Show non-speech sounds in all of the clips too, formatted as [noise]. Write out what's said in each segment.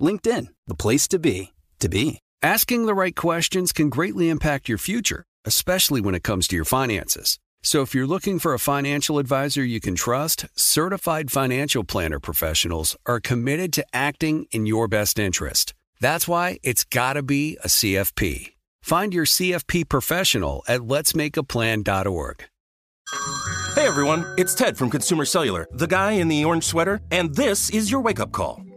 LinkedIn, the place to be, to be. Asking the right questions can greatly impact your future, especially when it comes to your finances. So if you're looking for a financial advisor you can trust, certified financial planner professionals are committed to acting in your best interest. That's why it's got to be a CFP. Find your CFP professional at letsmakeaplan.org. Hey everyone, it's Ted from Consumer Cellular, the guy in the orange sweater, and this is your wake up call.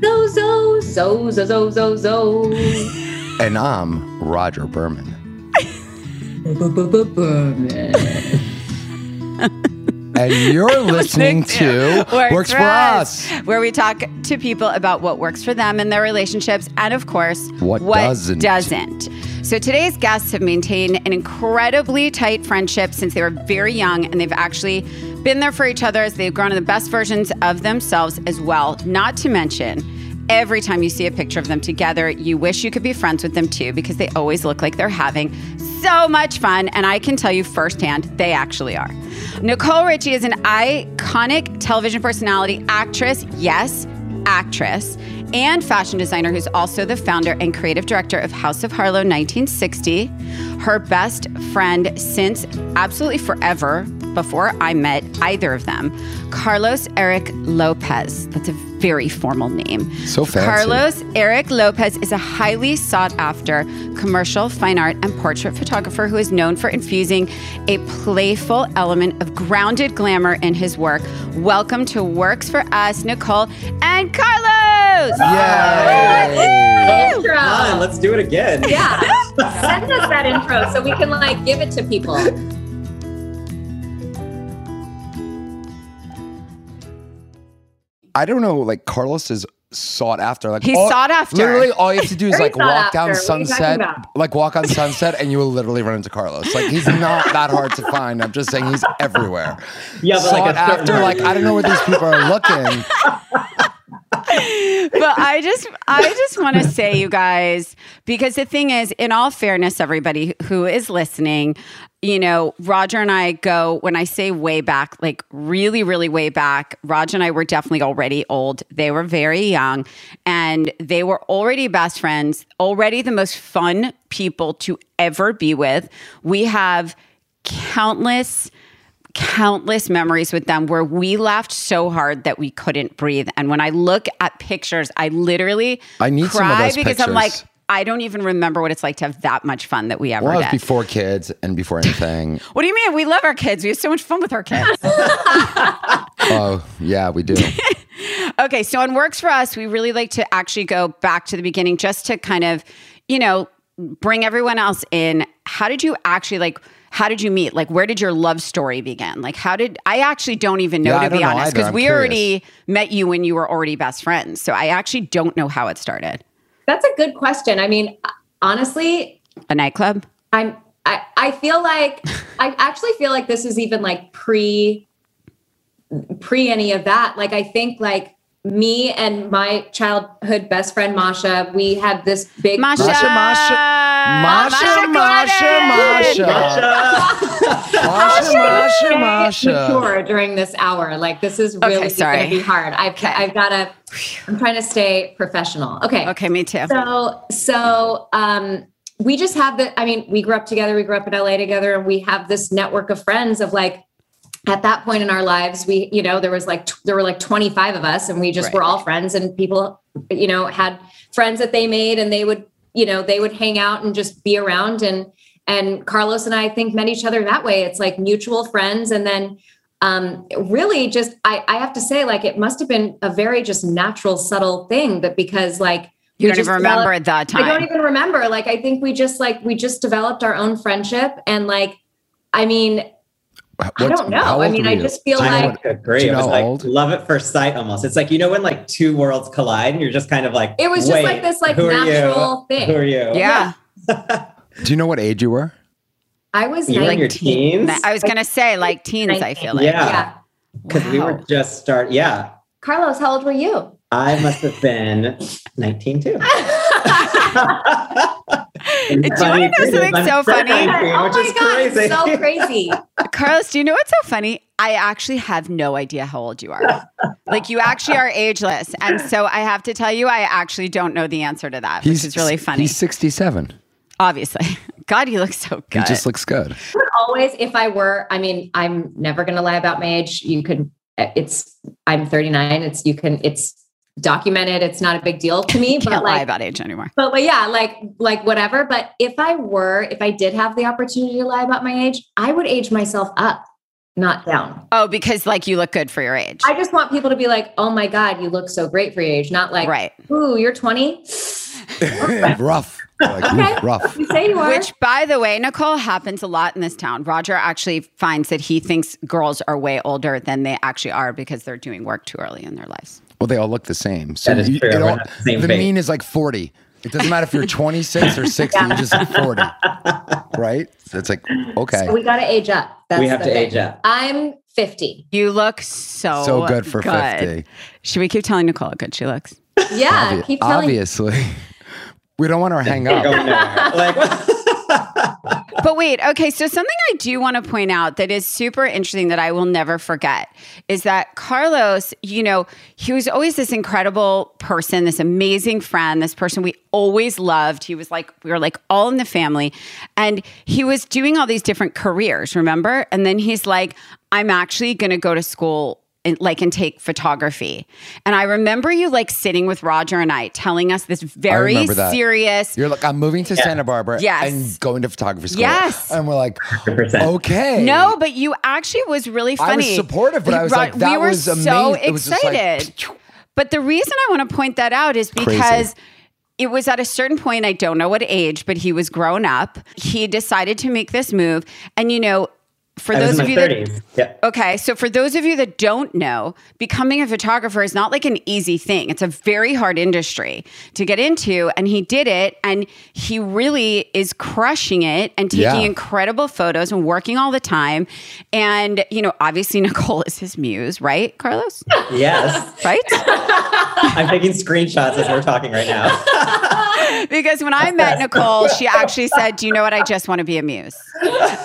Zo, zo, zo, zo, zo, zo, zo. And I'm Rodger Berman. [laughs] Berman. And you're [laughs] listening to Works, for Us. where we talk to people about what works for them in their relationships, and of course, What doesn't. doesn't. So today's guests have maintained an incredibly tight friendship since they were very young, and they've actually been there for each other as they've grown to the best versions of themselves as well. Not to mention, every time you see a picture of them together, you wish you could be friends with them too because they always look like they're having so much fun. And I can tell you firsthand, they actually are. Nicole Richie is an iconic television personality, actress, yes, actress, and fashion designer who's also the founder and creative director of House of Harlow 1960. Her best friend since absolutely forever before I met either of them, Carlos Eric Lopez. That's a very formal name. So fancy. Carlos Eric Lopez is a highly sought after commercial, fine art, and portrait photographer who is known for infusing a playful element of grounded glamour in his work. Welcome to Works for Us, Nicole and Carlos. Yay! Intro. Fine, let's do it again. Yeah. [laughs] Send us that intro so we can like give it to people. I don't know, like Carlos is sought after. Like He's all- sought after. Literally, all you have to do is like walk down after. What are you talking Sunset, like walk on Sunset, and you will literally run into Carlos. Like he's not that hard to find. I'm just saying he's everywhere. Yeah, but sought like a after. Like I don't know where these people are looking. [laughs] [laughs] but I just I just want to say you guys because the thing is in all fairness everybody who is listening you know Rodger and I go when I say way back like really really way back Rodger and I were definitely already old. They were very young. And they were already best friends already the most fun people to ever be with. We have countless countless memories with them where we laughed so hard that we couldn't breathe. And when I look at pictures, I literally I need some of cry because I'm like. I don't even remember what it's like to have that much fun that we ever Well, did. before kids and before anything. [laughs] what do you mean? We love our kids. We have so much fun with our kids. [laughs] oh yeah, we do. [laughs] okay, so on Works for Us, we really like to actually go back to the beginning just to kind of, you know, bring everyone else in. How did you actually like? How did you meet? Like, where did your love story begin? Like, how did I actually don't even know Yeah, to be know honest because we curious. already met you when you were already best friends. So I actually don't know how it started. That's a good question. I mean, honestly, A nightclub? I'm I, I feel like [laughs] I actually feel like this is even like pre pre any of that. Like I think like me and my childhood best friend Masha, we had this big Masha, Masha, Masha, Masha, Masha, Masha, Masha, Stay Masha. mature during this hour. Like this is really Okay, sorry. going to be hard. I've Okay. I've got to. I'm trying to stay professional. Okay. Okay, me too. So so um we just have the I mean, we grew up together, we grew up in LA together, and we have this network of friends of like at that point in our lives, we, you know, there was like there were like 25 of us and we just Right. were all friends and people, you know, had friends that they made and they would, you know, they would hang out and just be around and and Carlos and I think met each other that way. It's like mutual friends and then um really just I I have to say like it must have been a very just natural subtle thing that because like You don't just even remember developed- that time I don't even remember. Like, I think we just like we just developed our own friendship, and like, I mean, I don't how know. I mean, I just feel I like would agree. Do you It was like old? love at first sight almost. It's like, you know, when like two worlds collide and you're just kind of like, it was just like this like who are you? natural thing. Who are you? Yeah. [laughs] Do you know what age you were? I was You were in your teens? I was gonna say like teens. I feel like. Yeah. yeah. Because we were just start. Yeah. Carlos, how old were you? I must have been [laughs] 19 too. [laughs] Do you want to know something so funny? oh my god, crazy. so crazy. [laughs] Carlos, do you know what's so funny? I actually have no idea how old you are. Like you actually are ageless. And so I have to tell you, I actually don't know the answer to that, which is really funny. He's 67. Obviously. [laughs] God, he looks so good. He just looks good. would always, if I were, I mean, I'm never going to lie about my age. You could, it's, I'm 39. It's, you can, it's documented. It's not a big deal to me, [laughs] but Can't lie like, about age anymore. but, but yeah, like, like whatever. But if I were, if I did have the opportunity to lie about my age, I would age myself up, not down. Oh, because like you look good for your age. I just want people to be like, oh my God, you look so great for your age. Not like, right. ooh, you're 20. [laughs] [laughs] rough. Like, Okay. rough. You say you are. Which, by the way, Nicole happens a lot in this town. Rodger actually finds that he thinks girls are way older than they actually are because they're doing work too early in their lives. Well, they all look the same. So That is you- true. all- the same the mean is like 40. It doesn't matter if you're [laughs] 26 or 60, you just look 40. [laughs] Right? So it's like, okay. So we got to age up. That's We have to thing. age up. I'm 50. You look so So good for 50. Should we keep telling Nicole how good she looks? Yeah. Obvi- keep telling obviously. [laughs] We don't want her to hang Going up. Like, But wait, okay, so something I do want to point out that is super interesting that I will never forget is that Carlos, you know, he was always this incredible person, this amazing friend, this person we always loved. He was like, we were like all in the family. And he was doing all these different careers, remember? And then he's like, I'm actually going to go to school like and take photography. And I remember you like sitting with Rodger and I telling us this very serious You're like, I'm moving to Santa Barbara Yes. and going to photography school. Yes. And we're like, 100%. okay. No, but you actually was really I was funny. supportive, but I was like, we were was so amazing. It was like, excited. [laughs] but the reason I want to point that out is because it was at a certain point, I don't know what age, but he was grown up. He decided to make this move. And you know, for I those of you that Yeah. Okay, so for those of you that don't know, becoming a photographer is not like an easy thing. It's a very hard industry to get into, and he did it, and he really is crushing it and taking Yeah. incredible photos and working all the time. And you know, obviously [laughs] Nicole is his muse, right, Carlos? Yes. Right? [laughs] I'm taking screenshots as we're talking right now. [laughs] because when I met Nicole, she actually said, "Do you know what? I just want to be a muse."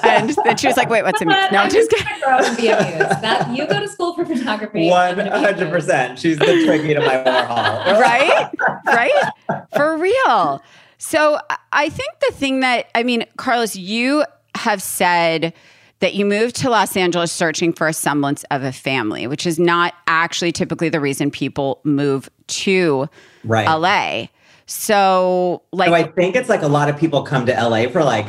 And then she was like, "Wait, what's a muse?" No, I'm just kidding. grow and be amused. That you go to school for photography. I'm gonna be amused. 100%. She's the Twiggy to my Warhol. [laughs] right? Right? For real. So I- I think the thing that, I mean, Carlos, you have said that you moved to Los Angeles searching for a semblance of a family, which is not actually typically the reason people move to Right. LA. So, like, So I think it's like a lot of people come to LA for like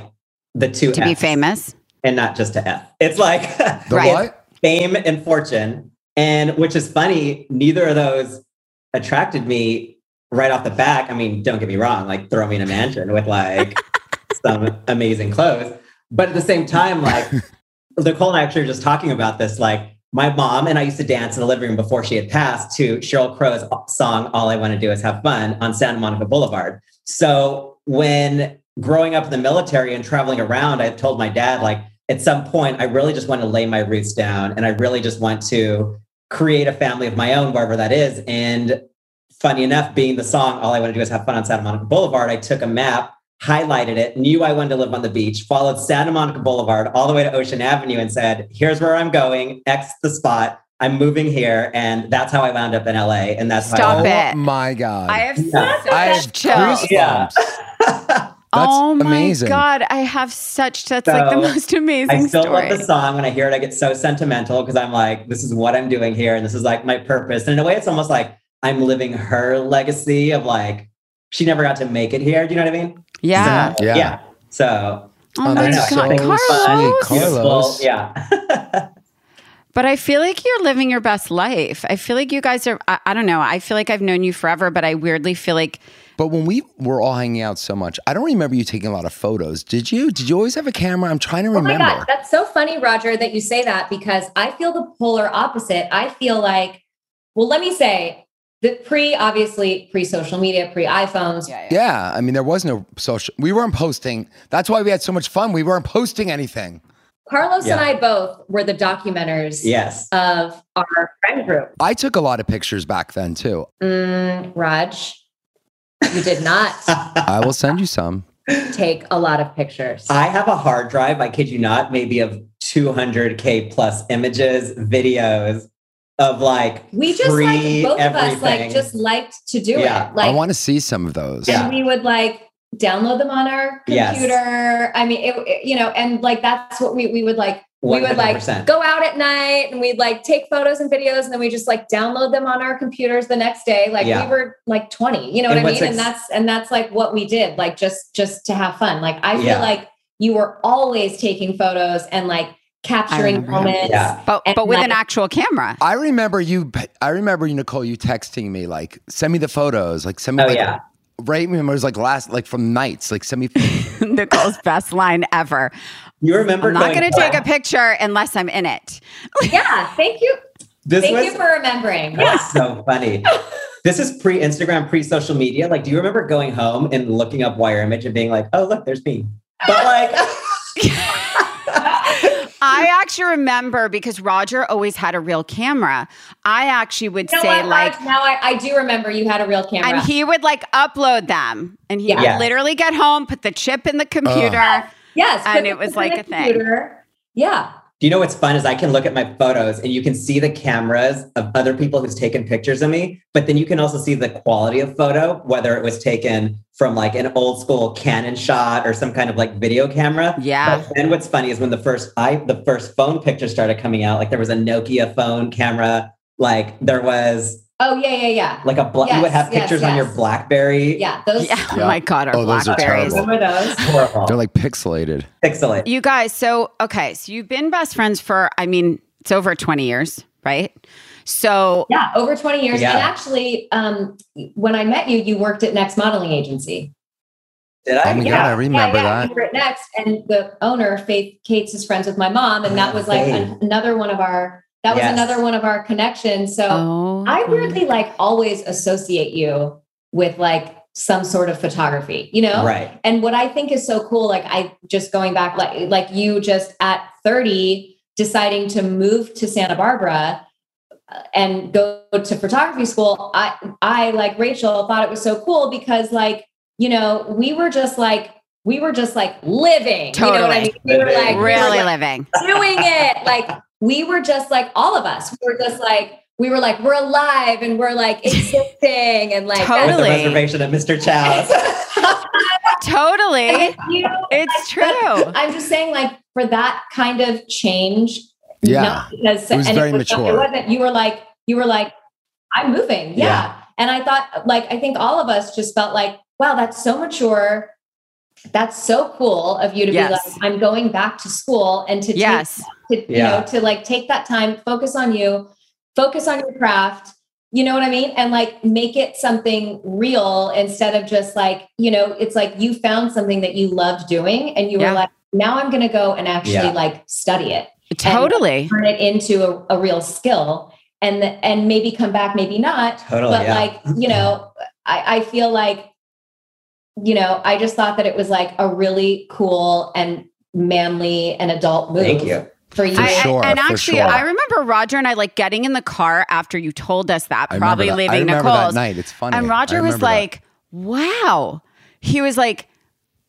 the two to be famous. And not just to F. It's like [laughs] The Right. what? fame and fortune. And which is funny, neither of those attracted me right off the back. I mean, don't get me wrong, like throw me in a mansion with like [laughs] some amazing clothes. But at the same time, like [laughs] Nicole and I actually were just talking about this. Like my mom and I used to dance in the living room before she had passed to Sheryl Crow's song, All I Want to Do Is Have Fun on Santa Monica Boulevard. So when growing up in the military and traveling around, I told my dad, like, at some point, I really just want to lay my roots down and I really just want to create a family of my own, wherever that is. And funny enough, being the song, All I Want to Do Is Have Fun on Santa Monica Boulevard, I took a map, highlighted it, knew I wanted to live on the beach, followed Santa Monica Boulevard all the way to Ocean Avenue and said, here's where I'm going, X the spot. I'm moving here. And that's how I wound up in LA. And that's Stop how I, it. Oh my God. I have Yeah. such I have chills. Yeah. [laughs] goosebumps. That's oh my amazing. god, I have such that's like the most amazing I still story. love the song. When I hear it, I get so sentimental because I'm like, this is what I'm doing here. And this is like my purpose. And in a way, it's almost like I'm living her legacy of like, she never got to make it here. Do you know what I mean? yeah. So, Yeah. yeah. So Oh, Oh, my that's god, so Carlos. sweet. Carlos. Yeah. [laughs] But I feel like you're living your best life. I feel like you guys are. I, I don't know. I feel like I've known you forever, but I weirdly feel like But when we were all hanging out so much, I don't remember you taking a lot of photos. Did you? Did you always have a camera? I'm trying to remember. Oh my. God, that's so funny, Rodger, that you say that because I feel the polar opposite. I feel like, well, let me say the pre, obviously, pre social media, pre iPhones. yeah, I mean, there was no social. We weren't posting. That's why we had so much fun. We weren't posting anything. Carlos and I both were the documenters yes. of our friend group. I took a lot of pictures back then too. Mm, Raj, you did not I will send you some. take a lot of pictures. I have a hard drive, I kid you not, maybe of 200K plus images, videos of like we just free like both of us like just liked to do Yeah. it. Like I want to see some of those. Yeah. we would like download them on our Yes. computer. I mean, it, it- you know, and like that's what we we would like. We would like go out at night and we'd like take photos and videos and then we just like download them on our computers the next day. Like Yeah. we were like 20, you know And what I what's mean? and that's and that's like what we did, like just just to have fun. Like I feel Yeah. like you were always taking photos and like capturing moments. Yeah. but but with like- an actual camera. I remember you. I remember you, Nicole. You texting me like, "Send me the photos." Like, send me Oh, like, yeah. Right? Remember, it was like last, like from nights. Like, send me. Nicole's best line ever. You remember I'm not going going to take a picture unless I'm in it. Yeah. Thank you. This Thank was you for remembering. Yeah. That's so funny. This is pre Instagram, pre social media. Like, do you remember going home and looking up WireImage and being like, oh, look, there's me? But like, [laughs] I [laughs] actually remember because Rodger always had a real camera. I actually would You know say what, like Raj? now I, I do remember you had a real camera. and he would like upload them and he Yeah. would Yeah. literally get home, put the chip in the computer. yes, and it was like the a thing. Yeah. Do you know what's fun is I can look at my photos and you can see the cameras of other people who's taken pictures of me, but then you can also see the quality of photo, whether it was taken from like an old school Canon shot or some kind of like video camera. Yeah. But then what's funny is when the first I the first phone picture started coming out, like there was a Nokia phone camera, like there was Oh yeah, yeah, yeah. like a bla- you would Yes, have yes, pictures on your. BlackBerry. Yeah, those Yeah. Oh my god, our Oh, those are blackberries. terrible. remember those? Horrible. They're like pixelated. Pixelate. You guys, so okay, so you've been best friends for I mean, it's over 20 years, right? So Yeah, over 20 years. Yeah. And actually, um, when I met you, you worked at Next Modeling Agency. Did I? Oh I? my yeah, god, I remember yeah, yeah. that. You were at Next, and the owner, Faith Kates, is friends with my mom, and that was like an- another one of our. That was Yes. another one of our connections. So oh, I weirdly like always associate you with like some sort of photography, you know? Right. And what I think is so cool, like I just going back, like like you just at 30 deciding to move to Santa Barbara uh, and go to photography school. I I like Rachel thought it was so cool because like, you know, we were just like we were just like living. You know what I Totally. mean? We were like we were, really like, living. doing it. Like we were just like all of us. We were just like we were like we're alive and we're like [laughs] existing and like With Totally. the reservation at Mr. Chow's. Totally. you It's like, true. I'm just saying, like for that kind of change. Yeah. not because It was and very was, mature. It wasn't. You were like you were like I'm moving. Yeah. Yeah. And I thought, like, I think all of us just felt like, wow, that's so mature. That's so cool of you to Yes. be like, I'm going back to school and to take Yes. to, you know, to like take that time, focus on you, focus on your craft. You know what I mean? And like make it something real instead of just like, you know, it's like you found something that you loved doing and you Yeah. were like, now I'm going to go and actually Yeah. like study it, Totally. turn it into a, a real skill and, and maybe come back, maybe not. Totally, But yeah. like, you know, I, I feel like, you know, I just thought that it was like a really cool and manly and adult move Thank you. for you. For I- sure, and for actually, sure. I remember Rodger and I like getting in the car after you told us that, I probably remember that. I leaving remember that Nicole's. night. It's funny. And Rodger was remember that. like, wow. He was like,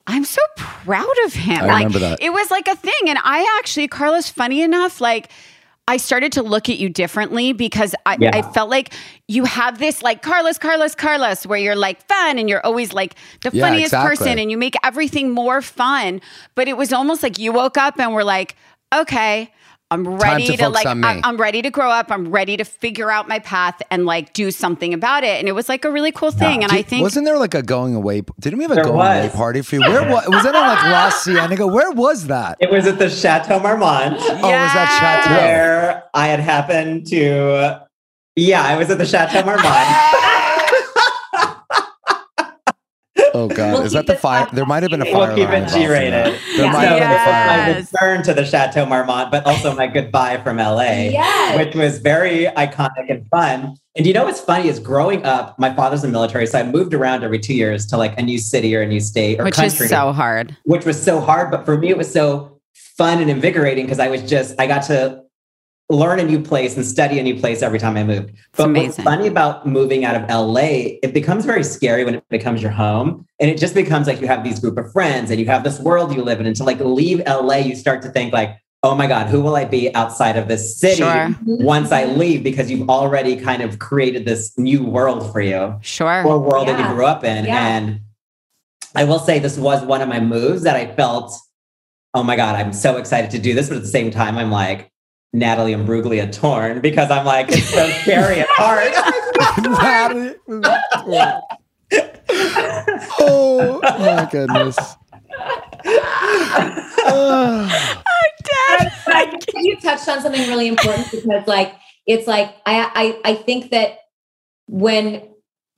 I'm so proud of him. I like, remember that. It was like a thing. And I actually, Carlos, funny enough, like I started to look at you differently because I, Yeah. I felt like you have this like Carlos, Carlos, Carlos, where you're like fun and you're always like the Yeah, funniest exactly. person and you make everything more fun. But it was almost like you woke up and were like, okay. I'm ready to to, like. I'm, I'm ready to grow up. I'm ready to figure out my path and like do something about it. And it was like a really cool thing. And I think wasn't there like a going away? Didn't we have a There going away party for you? Where was, was that on like La Cienega? [laughs] Where was that? It was at the Chateau Marmont. Oh, was that Chateau? where I had happened to. Yeah, I was at the Chateau Marmont. [laughs] Oh God, We'll is that the fire? There might have been a fire. We'll fire keep it in that. G-rated. There Yeah. might have been a fire. my Yes. return to the Chateau Marmont, but also my goodbye from LA, Yes. which was very iconic and fun. And you know what's funny is growing up, my father's in the military, so I moved around every two years to like a new city or a new state or which country, is so hard. which was so hard. But for me, it was so fun and invigorating because I was just I got to learn a new place and study a new place every time I moved. But what's funny about moving out of LA, it becomes very scary when it becomes your home. And it just becomes like you have these group of friends and you have this world you live in. And to like leave LA, you start to think like, oh my God, who will I be outside of this city Sure. once I leave? Because you've already kind of created this new world for you Sure. or world that you grew up in. Yeah. And I will say this was one of my moves that I felt, oh my God, I'm so excited to do this. But at the same time, I'm like, Natalie and Bruglia torn because I'm like, it's so scary and hard. [laughs] oh my goodness. Oh. I think you touched on something really important because like it's like I, I I think that when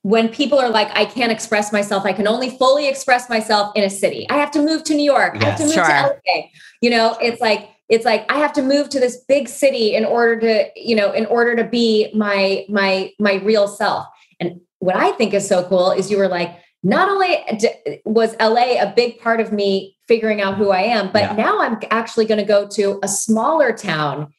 when people are like I can't express myself, I can only fully express myself in a city. I have to move to New York. I have to Yes. move to LA. You know, it's like it's like I have to move to this big city in order to, you know, in order to be my my my real self. And what I think is so cool is you were like, not only was LA a big part of me figuring out who I am, but Yeah. now I'm actually going to go to a smaller town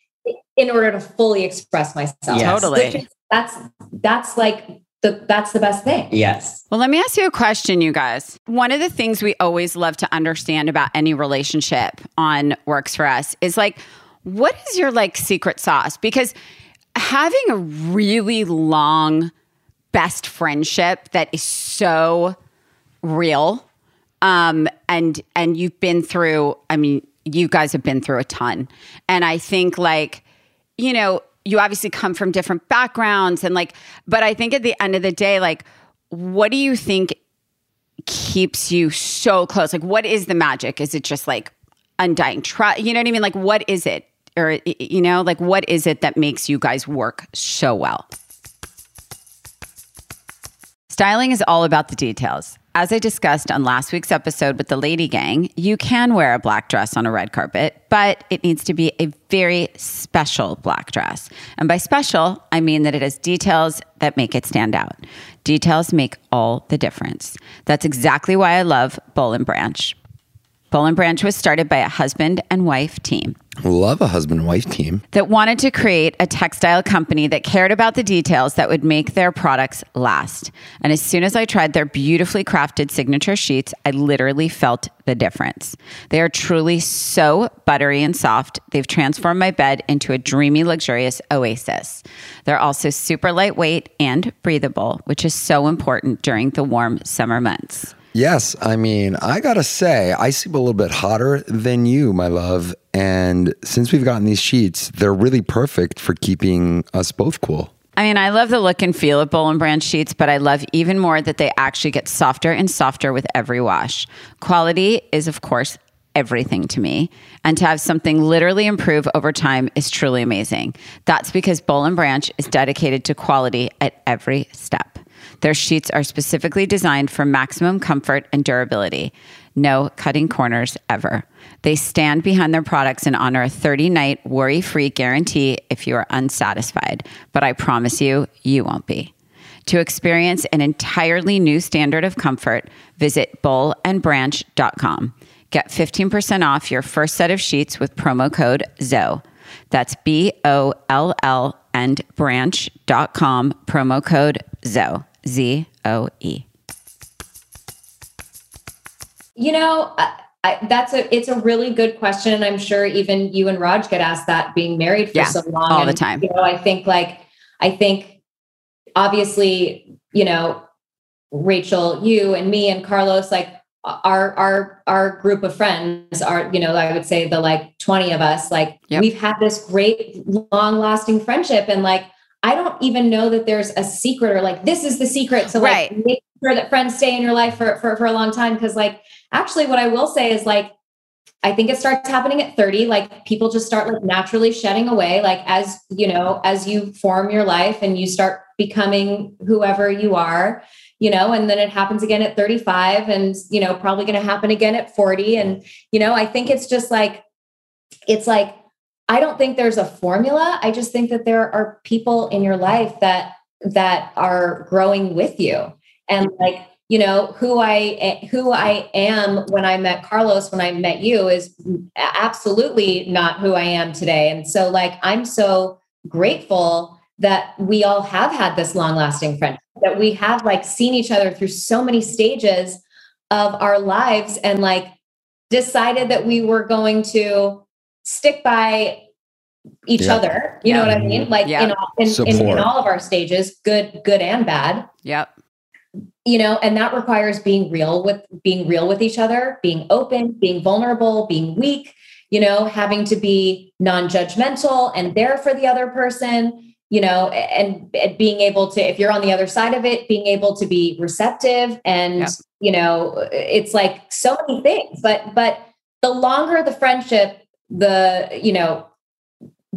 in order to fully express myself. Yes. Totally. That's that's like the that's the best thing. yes. Well, let me ask you a question, you guys. One of the things we always love to understand about any relationship on Works for Us is like, what is your like secret sauce? Because having a really long best friendship that is so real, um, and and you've been through, I mean, you guys have been through a ton. And I think like, you know, you obviously come from different backgrounds and like, but I think at the end of the day, like, what do you think keeps you so close? Like, what is the magic? Is it just like undying trust? You know what I mean? Like, what is it? Or, you know, like, what is it that makes you guys work so well? Styling is all about the details. As I discussed on last week's episode with the Lady Gang, you can wear a black dress on a red carpet, but it needs to be a very special black dress. And by special, I mean that it has details that make it stand out. Details make all the difference. That's exactly why I love Boll and Branch. Boll and Branch was started by a husband and wife team Love a husband and wife team. that wanted to create a textile company that cared about the details that would make their products last. And as soon as I tried their beautifully crafted signature sheets, I literally felt the difference. They are truly so buttery and soft. They've transformed my bed into a dreamy, luxurious oasis. They're also super lightweight and breathable, which is so important during the warm summer months. Yes, I mean, I gotta say, I sleep a little bit hotter than you, my love. And since we've gotten these sheets, they're really perfect for keeping us both cool. I mean, I love the look and feel of Boll and Branch sheets, but I love even more that they actually get softer and softer with every wash. Quality is, of course, everything to me. And to have something literally improve over time is truly amazing. That's because Boll and Branch is dedicated to quality at every step. Their sheets are specifically designed for maximum comfort and durability. No cutting corners ever. They stand behind their products and honor a 30 night worry free guarantee if you are unsatisfied. But I promise you, you won't be. To experience an entirely new standard of comfort, visit bollandbranch.com. Get 15% off your first set of sheets with promo code ZOE. That's B O L L and branch.com, promo code ZOE. Z O E. You know, I, I, that's a it's a really good question, and I'm sure even you and Raj get asked that being married for Yeah, so long, all the time. You know, I think like I think obviously, you know, Rachel, you and me and Carlos, like our our our group of friends are, you know, I would say the like 20 of us, like Yep. we've had this great long lasting friendship, and like I don't even know that there's a secret or like this is the secret to like Right. make sure that friends stay in your life for for, for a long time. Cause like actually what I will say is like I think it starts happening at 30. Like people just start like naturally shedding away, like as you know, as you form your life and you start becoming whoever you are, you know, and then it happens again at 35 and, you know, probably going to happen again at 40. And, you know, I think it's just like, it's like, I don't think there's a formula. I just think that there are people in your life that, that are growing with you. And like, you know who i who i am when i met carlos when i met you is absolutely not who i am today and so like i'm so grateful that we all have had this long lasting friendship that we have like seen each other through so many stages of our lives and like decided that we were going to stick by each Yeah. other you know what i mean like Yeah. in, all, in, in, in all of our stages good good and bad Yep. you know and that requires being real with being real with each other being open being vulnerable being weak you know having to be non-judgmental and there for the other person you know and, and being able to if you're on the other side of it being able to be receptive and Yep. you know it's like so many things but but the longer the friendship the you know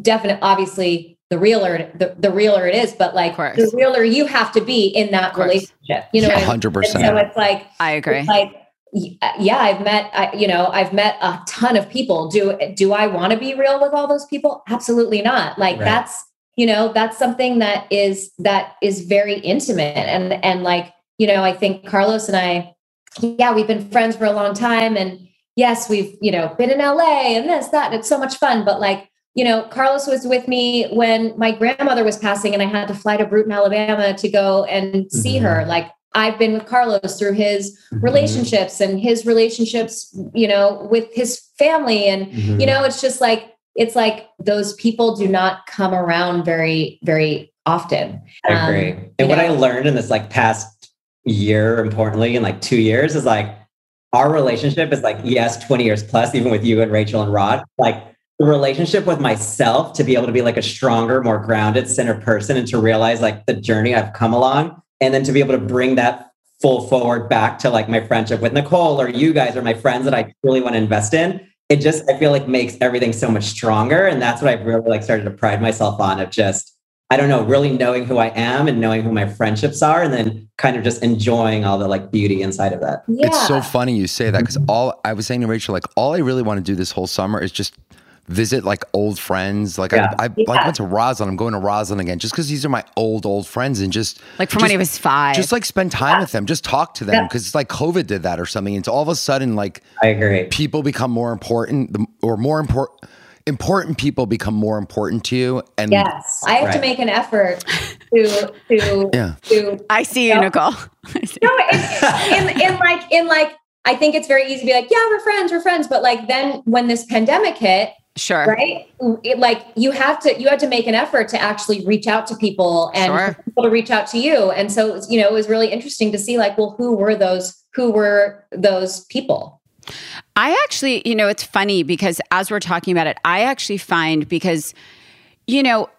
definite obviously the realer the, the realer it is but like Of course. the realer you have to be in that relationship you know what I mean? hundred And percent. so it's like I agree. it's like yeah i've met I, you know i've met a ton of people do do i want to be real with all those people absolutely not like Right. that's you know that's something that is that is very intimate and and like you know i think carlos and i yeah we've been friends for a long time and yes we've you know been in la and this that and it's so much fun but like you know carlos was with me when my grandmother was passing and i had to fly to brewton alabama to go and see Mhm. her like i've been with carlos through his Mhm. relationships and his relationships you know with his family and Mhm. you know it's just like it's like those people do not come around very very often I Um, agree. you and what I learned in this like past year, importantly, in like two years, is like our relationship is like yes, twenty years plus, even with you and Rachel and Rod. Like the relationship with myself to be able to be like a stronger, more grounded, centered person, and to realize like the journey I've come along, and then to be able to bring that full forward back to like my friendship with Nicole or you guys or my friends that I really want to invest in. It just I feel like makes everything so much stronger, and that's what I've really like started to pride myself on of just I don't know, really knowing who I am and knowing who my friendships are, and then kind of just enjoying all the like beauty inside of that. yeah It's so funny you say that because mm-hmm. all I was saying to Rachel, like all I really want to do this whole summer is just visit like old friends. Like Yeah. I, I like Yeah. went to Roslyn. I'm going to Roslyn again just because these are my old old friends and just Like from when just- he was five. Just like spend time with them, just talk to them Yeah. because it's like COVID did that or something. It's all of a sudden like I agree. people become more important the- or more important. Important people become more important to you, and yes i have to make an effort to to Yeah. to I see you, No. Nicole. [laughs] See- no, in, in, in like in like I think it's very easy to be like, yeah, we're friends, we're friends. But like then when this pandemic hit, Sure. right? It, like you have to you had to make an effort to actually reach out to people and Sure. people to reach out to you. And so you know, it was really interesting to see like, well, who were those who were those people? I actually, you know, it's funny because as we're talking about it, I actually find because, you know,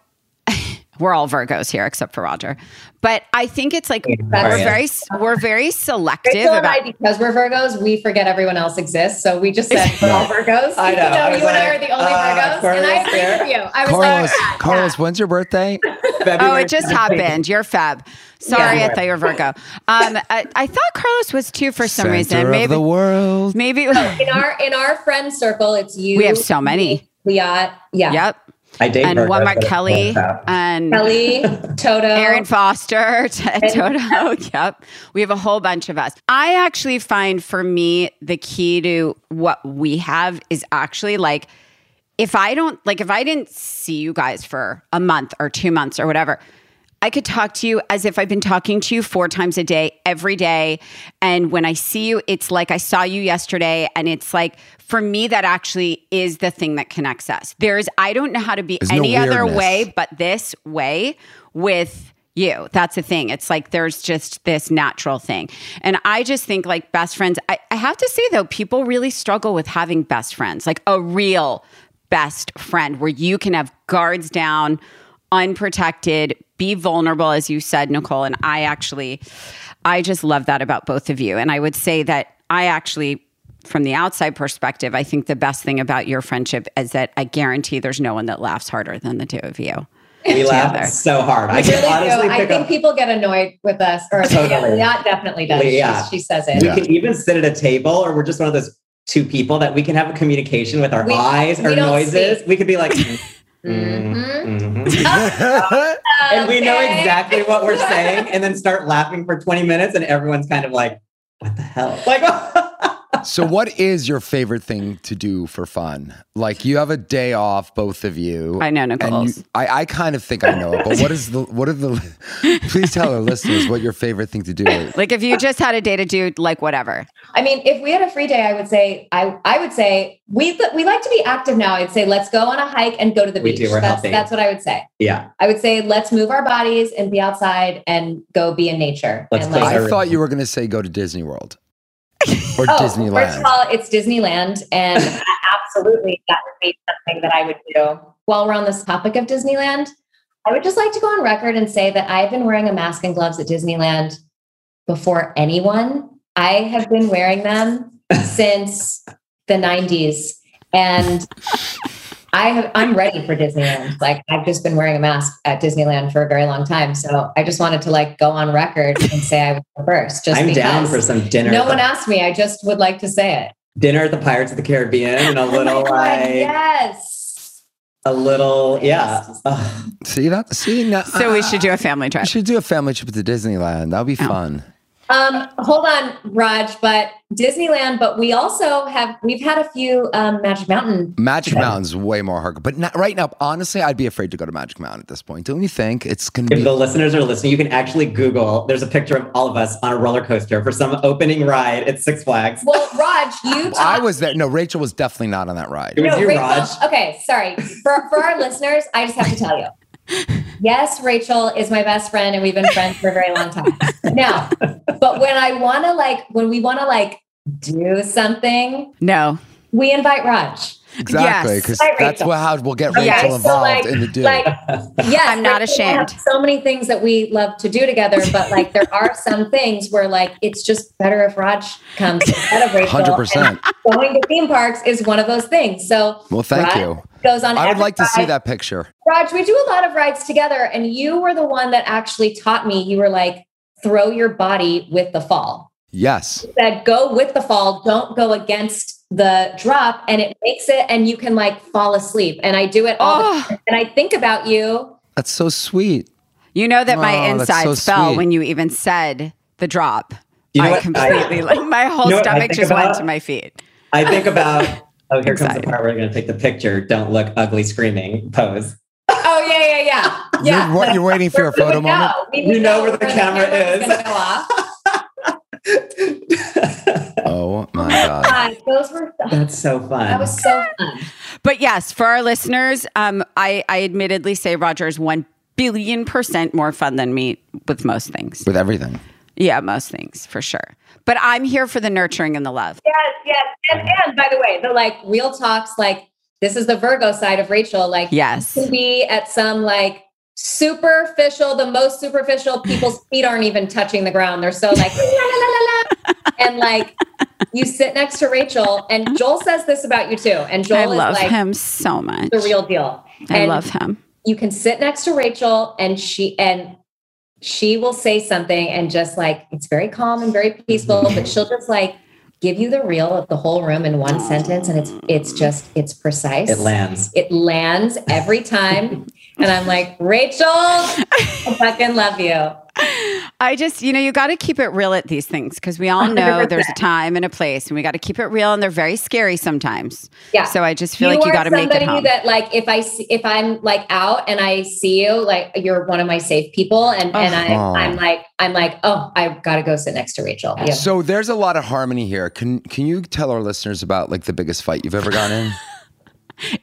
we're all Virgos here except for Rodger, but I think it's like we're Right. very we're very selective Rachel and I, about. because we're Virgos, we forget everyone else exists. So we just said we're all [laughs] Virgos. I know. Even though I was you and I are the only uh, Virgos. And I Aquarius agree there. with you. I was Carlos, like, Carlos, when's your birthday? Oh, it just happened. You're Feb. Sorry, Yeah. I thought you were Virgo. Um, I, I thought Carlos was too for some Center reason. of Maybe the world. maybe. in our in our friend circle, it's you. We have so many. Liat, yeah. Yep. I date And Virgos, one more but it's Kelly and Kelly, Toto, Erin Foster, [laughs] T- Toto. [laughs] Yep. We have a whole bunch of us. I actually find for me, the key to what we have is actually like, if I don't, like, if I didn't see you guys for a month or two months or whatever, I could talk to you as if I've been talking to you four times a day, every day. And when I see you, it's like I saw you yesterday. And it's like, for me, that actually is the thing that connects us. There's, I don't know how to be There's no any other way but this way with you. That's the thing. It's like there's just this natural thing. And I just think like best friends, I, I have to say though, people really struggle with having best friends, like a real best friend where you can have guards down, unprotected, be vulnerable, as you said, Nicole. And I actually, I just love that about both of you. And I would say that I actually, from the outside perspective, I think the best thing about your friendship is that I guarantee there's no one that laughs harder than the two of you. We laugh so hard. I I can really honestly do. I think up. people get annoyed with us, or Totally. yeah, that definitely does. Yeah. She, she says it. we Yeah. can even sit at a table, or we're just one of those two people that we can have a communication with our We- eyes we or noises. speak. We could be like, [laughs] Mhm. mhm. [laughs] and we know exactly what we're saying, and then start laughing for 20 minutes, and everyone's kind of like, what the hell? Like, [laughs] so, what is your favorite thing to do for fun? Like, you have a day off, both of you. I know And Nicole's. you, I, I kind of think I know it, but what is the, what are the, [laughs] please tell our listeners what your favorite thing to do is. Like if you just had a day to do like whatever. I mean, if we had a free day, I would say I I would say we we like to be active now. I'd say let's go on a hike and go to the We beach. do, we're that's healthy. that's what I would say. yeah, I would say let's move our bodies and be outside and go be in nature. Let's and like, I thought you were going to say go to Disney World [laughs] or oh, Disneyland. First of all, it's Disneyland, and [laughs] absolutely that would be something that I would do. While we're on this topic of Disneyland, I would just like to go on record and say that I've been wearing a mask and gloves at Disneyland before anyone. I have been wearing them [laughs] since the 90s. And I have, I'm ready for Disneyland. Like I've just been wearing a mask at Disneyland for a very long time. So I just wanted to like go on record and say I was the first. Just I'm down for some dinner. no one asked me. I just would like to say it. dinner at the Pirates of the Caribbean, and a [laughs] Oh my little God, like yes. a little, yeah. Ugh. See that? See now. So we should uh, do a family trip. We should do a family trip to Disneyland. That'll be Oh. fun. Um, hold on, Raj, but Disneyland, but we also have we've had a few um Magic Mountain. Magic Mountain's way more hard, but not, right now, honestly, I'd be afraid to go to Magic Mountain at this point. Don't you think it's going to If be? the listeners are listening, you can actually Google. There's a picture of all of us on a roller coaster for some opening ride at Six Flags. Well, Raj, you talked [laughs] I was there. No, Rachel was definitely not on that ride. It was you, Rachel, Raj. Okay, sorry. For for our [laughs] listeners, I just have to tell you. Yes, Rachel is my best friend and we've been friends for a very long time. Now, but when I want to like when we want to like do something, No. we invite Raj. Exactly, because Right, that's Rachel. what, how we'll get Rachel Okay, so, involved like- in the deal. Like, yes, I'm not like, we have ashamed. So many things that we love to do together, but like there are [laughs] some things where like it's just better if Raj comes instead of Rachel. Hundred percent. Going to theme parks is one of those things. So Well, thank Raj you. Goes on. I would every like to see that picture. Raj, we do a lot of rides together, and you were the one that actually taught me. You were like, throw your body with the fall. Yes. You said, go with the fall, don't go against the drop, and it makes it, and you can like fall asleep. And I do it all, the Oh. time. and I think about you. That's so sweet. You know that my Oh, that's so insides fell sweet. when you even said the drop. You know I what? completely [laughs] I- like my whole You know stomach think just went to my feet. I think about, [laughs] oh, here comes the part where we're going to take the picture. Don't look ugly screaming pose. Oh yeah, yeah, yeah, yeah. You're, what, you're waiting for a We would photo moment? know. You know where the camera was is. [laughs] gonna go off. Oh my god. God, those were That's so fun. that was so fun. But yes, for our listeners, um, I, I admittedly say Rodger is one billion percent more fun than me with most things. With everything. Yeah, most things for sure. But I'm here for the nurturing and the love. Yes, yes. And, and by the way, the like real talks, like this is the Virgo side of Rachel. Like, Yes. you can be at some like superficial, the most superficial people's feet aren't even touching the ground. They're so like, [laughs] la, la, la, la, la. And like you sit next to Rachel, and mm-hmm. Joel says this about you too. And Joel I is love like him so much. the real deal. I And love him. you can sit next to Rachel and she and she will say something and just like it's very calm and very peaceful, mm-hmm. but she'll just like give you the real of the whole room in one sentence and it's it's just it's precise. it lands. It lands every time. [laughs] and I'm like, Rachel, I fucking love you. [laughs] I just, you know, you got to keep it real at these things because we all know there's a time and a place, and we got to keep it real, and they're very scary sometimes. Yeah. So I just feel like you got to make it somebody home. that like if I see, if I'm like out and I see you, like you're one of my safe people, and oh. and I Oh. I'm like I'm like oh I got to go sit next to Rachel. Yeah. So there's a lot of harmony here. Can can you tell our listeners about like the biggest fight you've ever gotten in? [laughs]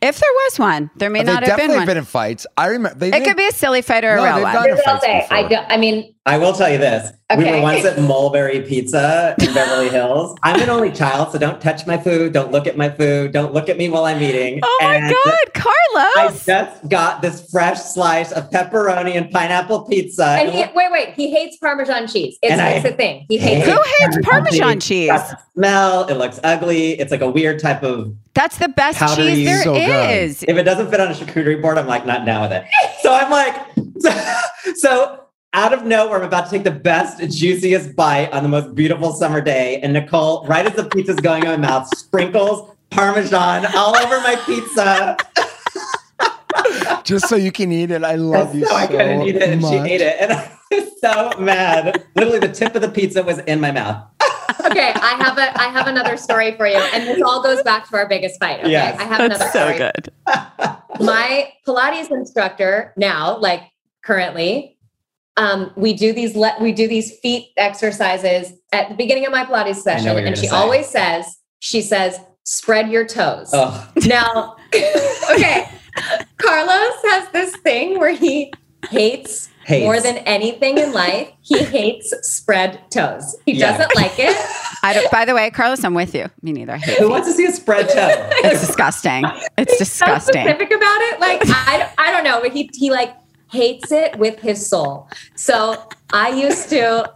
if there was one, there may they not have been one. definitely been in fights. I remember they it could be a silly fight or a real they've one. Here's what I'll say. I don't. I mean, I will tell you this. We were once at Mulberry Pizza in Beverly [laughs] Hills. I'm an only child, so don't touch my food. Don't look at my food. Don't look at me while I'm eating. Oh my And God, Carlos. I just got this fresh slice of pepperoni and pineapple pizza. and he, wait, wait. He hates Parmesan cheese. It's, And it's a thing. He hates Who hates Parmesan cheese? Got the smell. It looks ugly. It's like a weird type of. That's the best Powdery, cheese there so good. is. If it doesn't fit on a charcuterie board, I'm like not down with it. So I'm like, [laughs] so out of nowhere, I'm about to take the best, juiciest bite on the most beautiful summer day, and Nicole, right as the pizza's going in my mouth, sprinkles Parmesan all over my pizza. [laughs] just so you can eat it. I love you so so I couldn't eat it, and she ate it, and [laughs] I was so mad. Literally, the tip of the pizza was in my mouth. okay, I have a I have another story for you, and this all goes back to our biggest fight. Okay, Yes. I have another story. So good. My Pilates instructor now, like currently, um, we do these let we do these feet exercises at the beginning of my Pilates session, and she say. always says she says spread your toes. Oh, Now, [laughs] okay, Carlos has this thing where he hates, Hates. more than anything in life. He hates spread toes. He Yeah. doesn't like it. [laughs] I don't, by the way, Carlos, I'm with you. Me neither. I hate who feet. wants to see a spread toe? It's disgusting. It's [laughs] so disgusting. specific about it. Like I, I don't know, but he he like hates it with his soul. So I used to.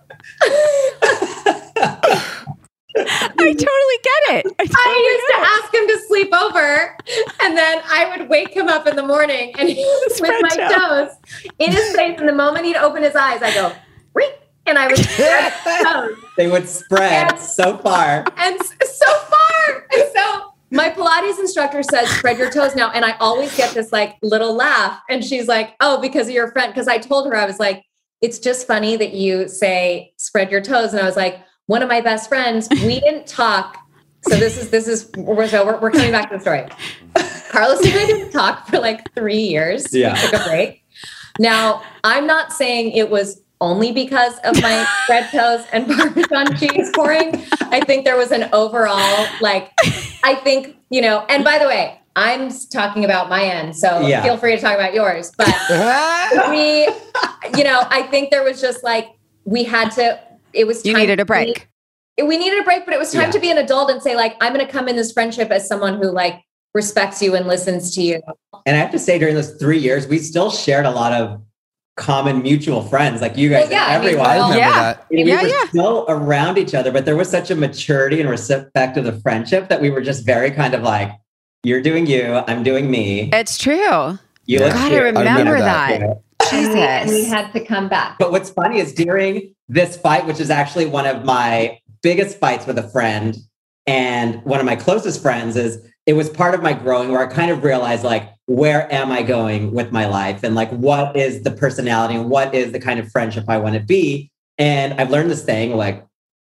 I totally get it. I totally I used to it. ask him to sleep over, and then I would wake him up in the morning, and he was with my toe. toes in his face. And the moment he'd open his eyes, I go, "Ring," and I would [laughs] spread his toes. They would spread Yeah. so far. and so far. And so my Pilates instructor says, spread your toes now. And I always get this like little laugh. And she's like, oh, because of your friend. Because I told her, I was like, it's just funny that you say spread your toes. And I was like, one of my best friends, we didn't talk. So this is, this is, we're, so we're, we're coming back to the story. Carlos and I didn't talk for like three years. Yeah. We took a break. Now, I'm not saying it was only because of my spread toes and [laughs] Parmesan cheese pouring. I think there was an overall, like, I think, you know, and by the way, I'm talking about my end. So Yeah. feel free to talk about yours. But [laughs] we, you know, I think there was just like, we had to, it was You time needed a break. be- we needed a break, but it was time Yeah. to be an adult and say, like, I'm going to come in this friendship as someone who, like, respects you and listens to you. And I have to say, during those three years, we still shared a lot of common mutual friends, like you guys Well, yeah, I mean, everyone. I well, remember Yeah. that. we Yeah, were yeah. still around each other, but there was such a maturity and respect of the friendship that we were just very kind of like, you're doing you, I'm doing me. It's true. You Yeah. look God, I cute. remember that. that. And we, and we Jesus. had to come back. But what's funny is during this fight, which is actually one of my biggest fights with a friend and one of my closest friends, is it was part of my growing where I kind of realized like, where am I going with my life? And like, what is the personality and what is the kind of friendship I want to be? And I've learned this thing like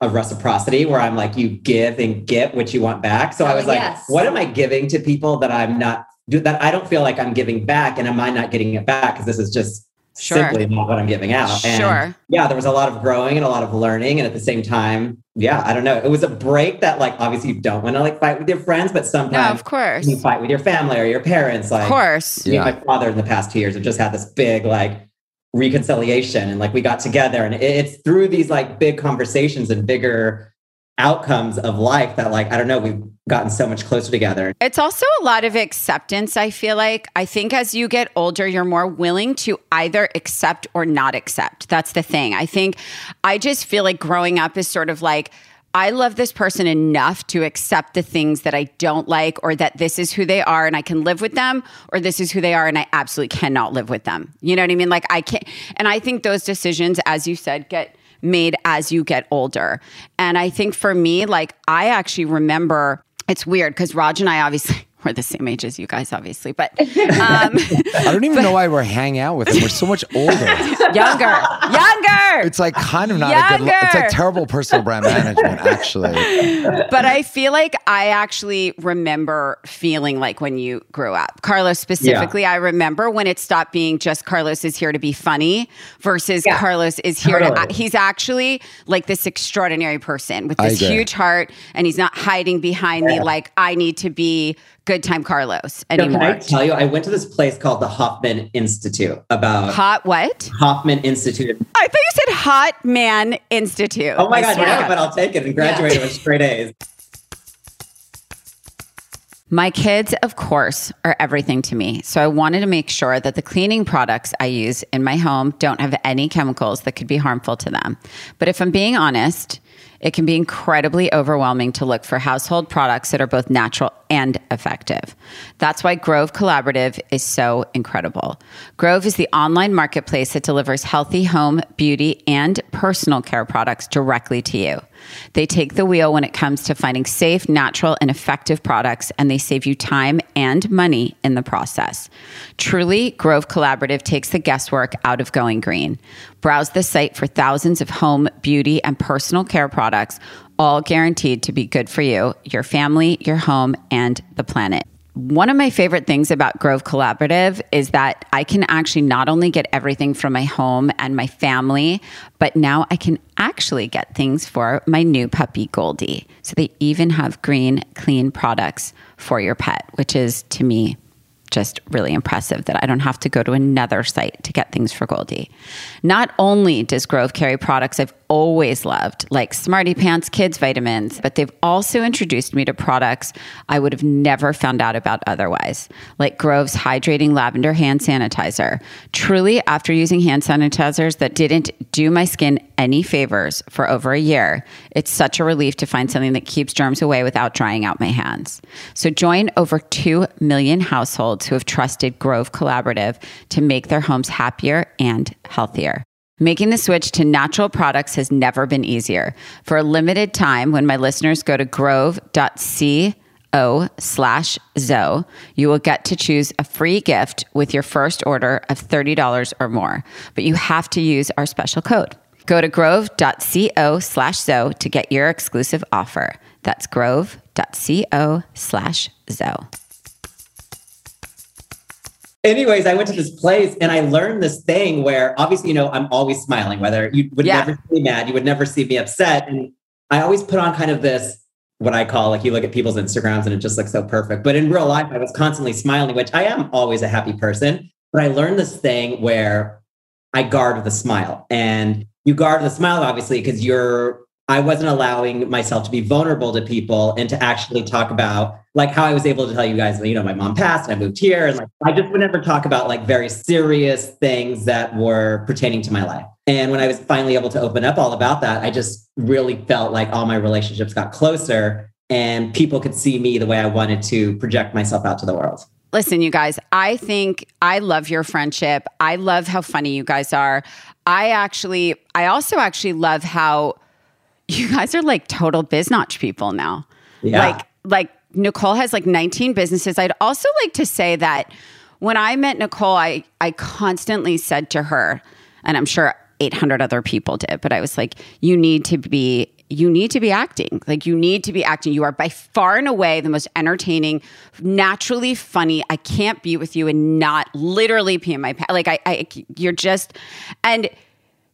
of reciprocity where I'm like, you give and get what you want back. So I Oh, was like, yes. what am I giving to people that I'm not that I don't feel like I'm giving back and am I not getting it back? Because this is just Sure. simply not what I'm giving out. And Sure. yeah, there was a lot of growing and a lot of learning. And at the same time, yeah, I don't know. It was a break that like obviously you don't want to like fight with your friends, but No, sometimes of course. you fight with your family or your parents. Like Of course. me and my father in the past two years have just had this big like reconciliation and like we got together and it's through these like big conversations and bigger outcomes of life that like I don't know, we've gotten so much closer together. It's also a lot of acceptance, I feel like. I think as you get older, you're more willing to either accept or not accept. That's the thing. I think I just feel like growing up is sort of like, I love this person enough to accept the things that I don't like, or that this is who they are and I can live with them, or this is who they are and I absolutely cannot live with them. You know what I mean? Like, I can't. And I think those decisions, as you said, get made as you get older. And I think for me, like, I actually remember it's weird because Raj and I obviously we're the same age as you guys, obviously, but [laughs] um, I don't even know why we're hanging out with him. We're so much older. [laughs] younger, younger. It's like kind of not a good. It's like terrible personal brand management, actually. [laughs] but I feel like I actually remember feeling like when you grew up. Carlos specifically, I remember when it stopped being just Carlos is here to be funny versus Yeah. Carlos is here Totally. to he's actually like this extraordinary person with this huge heart and he's not hiding behind the like I need to be good time Carlos No, can anymore. I tell you, I went to this place called the Hoffman Institute about Hot what? Hoffman Institute. I thought you said Hot Man Institute. Oh my I God, yeah, but I'll take it and graduated with straight A's. My kids, of course, are everything to me. So I wanted to make sure that the cleaning products I use in my home don't have any chemicals that could be harmful to them. But if I'm being honest, it can be incredibly overwhelming to look for household products that are both natural and effective. That's why Grove Collaborative is so incredible. Grove is the online marketplace that delivers healthy home, beauty, and personal care products directly to you. They take the wheel when it comes to finding safe, natural, and effective products, and they save you time and money in the process. Truly, Grove Collaborative takes the guesswork out of going green. Browse the site for thousands of home, beauty, and personal care products, all guaranteed to be good for you, your family, your home, and the planet. One of my favorite things about Grove Collaborative is that I can actually not only get everything from my home and my family, but now I can actually get things for my new puppy Goldie. So they even have green, clean products for your pet, which is to me just really impressive that I don't have to go to another site to get things for Goldie. Not only does Grove carry products I've always loved, like Smarty Pants kids vitamins, but they've also introduced me to products I would have never found out about otherwise, like Grove's hydrating lavender hand sanitizer. Truly, after using hand sanitizers that didn't do my skin any favors for over a year, it's such a relief to find something that keeps germs away without drying out my hands. So join over 2 million households who have trusted Grove Collaborative to make their homes happier and healthier. Making the switch to natural products has never been easier. For a limited time, when my listeners go to grove.co slash Zoe, you will get to choose a free gift with your first order of $30 or more. But you have to use our special code. Go to grove.co slash Zoe to get your exclusive offer. That's grove.co slash Zoe. Anyways, I went to this place and I learned this thing where obviously, you know, I'm always smiling, whether you would Yeah. never see me mad, you would never see me upset. And I always put on kind of this, what I call like you look at people's Instagrams and it just looks so perfect. But in real life, I was constantly smiling, which I am always a happy person. But I learned this thing where I guard the smile. And you guard the smile, obviously, because you're, I wasn't allowing myself to be vulnerable to people and to actually talk about like how I was able to tell you guys, you know, my mom passed and I moved here. And like, I just would never talk about like very serious things that were pertaining to my life. And when I was finally able to open up all about that, I just really felt like all my relationships got closer and people could see me the way I wanted to project myself out to the world. Listen, you guys, I think I love your friendship. I love how funny you guys are. I actually, I also actually love how you guys are like total biznotch people now. Yeah. Like, like Nicole has like 19 businesses. I'd also like to say that when I met Nicole, I, I constantly said to her, and I'm sure 800 other people did, but I was like, you need to be you need to be acting. Like you need to be acting. You are by far and away the most entertaining, naturally funny. I can't be with you and not literally pee in my pants. Like I, I, you're just, and